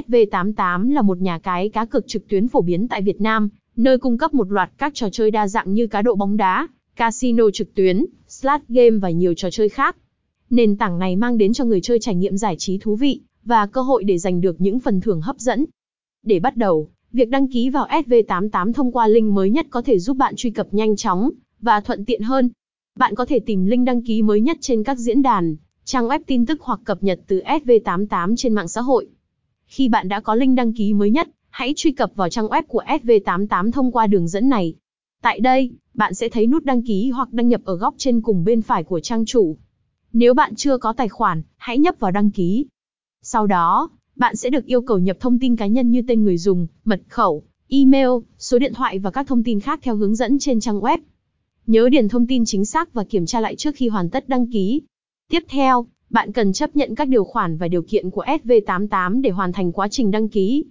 SV88 là một nhà cái cá cược trực tuyến phổ biến tại Việt Nam, nơi cung cấp một loạt các trò chơi đa dạng như cá độ bóng đá, casino trực tuyến, slot game và nhiều trò chơi khác. Nền tảng này mang đến cho người chơi trải nghiệm giải trí thú vị và cơ hội để giành được những phần thưởng hấp dẫn. Để bắt đầu, việc đăng ký vào SV88 thông qua link mới nhất có thể giúp bạn truy cập nhanh chóng và thuận tiện hơn. Bạn có thể tìm link đăng ký mới nhất trên các diễn đàn, trang web tin tức hoặc cập nhật từ SV88 trên mạng xã hội. Khi bạn đã có link đăng ký mới nhất, hãy truy cập vào trang web của SV88 thông qua đường dẫn này. Tại đây, bạn sẽ thấy nút đăng ký hoặc đăng nhập ở góc trên cùng bên phải của trang chủ. Nếu bạn chưa có tài khoản, hãy nhấp vào đăng ký. Sau đó, bạn sẽ được yêu cầu nhập thông tin cá nhân như tên người dùng, mật khẩu, email, số điện thoại và các thông tin khác theo hướng dẫn trên trang web. Nhớ điền thông tin chính xác và kiểm tra lại trước khi hoàn tất đăng ký. Tiếp theo, bạn cần chấp nhận các điều khoản và điều kiện của SV88 để hoàn thành quá trình đăng ký.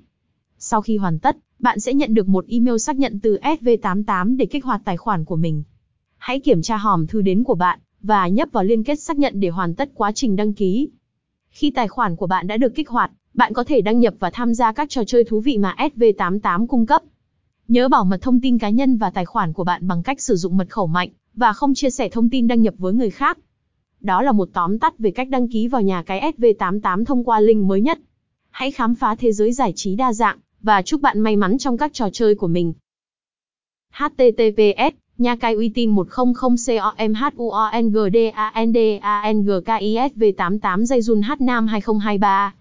Sau khi hoàn tất, bạn sẽ nhận được một email xác nhận từ SV88 để kích hoạt tài khoản của mình. Hãy kiểm tra hòm thư đến của bạn và nhấp vào liên kết xác nhận để hoàn tất quá trình đăng ký. Khi tài khoản của bạn đã được kích hoạt, bạn có thể đăng nhập và tham gia các trò chơi thú vị mà SV88 cung cấp. Nhớ bảo mật thông tin cá nhân và tài khoản của bạn bằng cách sử dụng mật khẩu mạnh và không chia sẻ thông tin đăng nhập với người khác. Đó là một tóm tắt về cách đăng ký vào nhà cái SV88 thông qua link mới nhất. Hãy khám phá thế giới giải trí đa dạng, và chúc bạn may mắn trong các trò chơi của mình. https Nhà cái uy tín 100 COMHUONGDANDANGKISV88 dây Jun H Nam 2023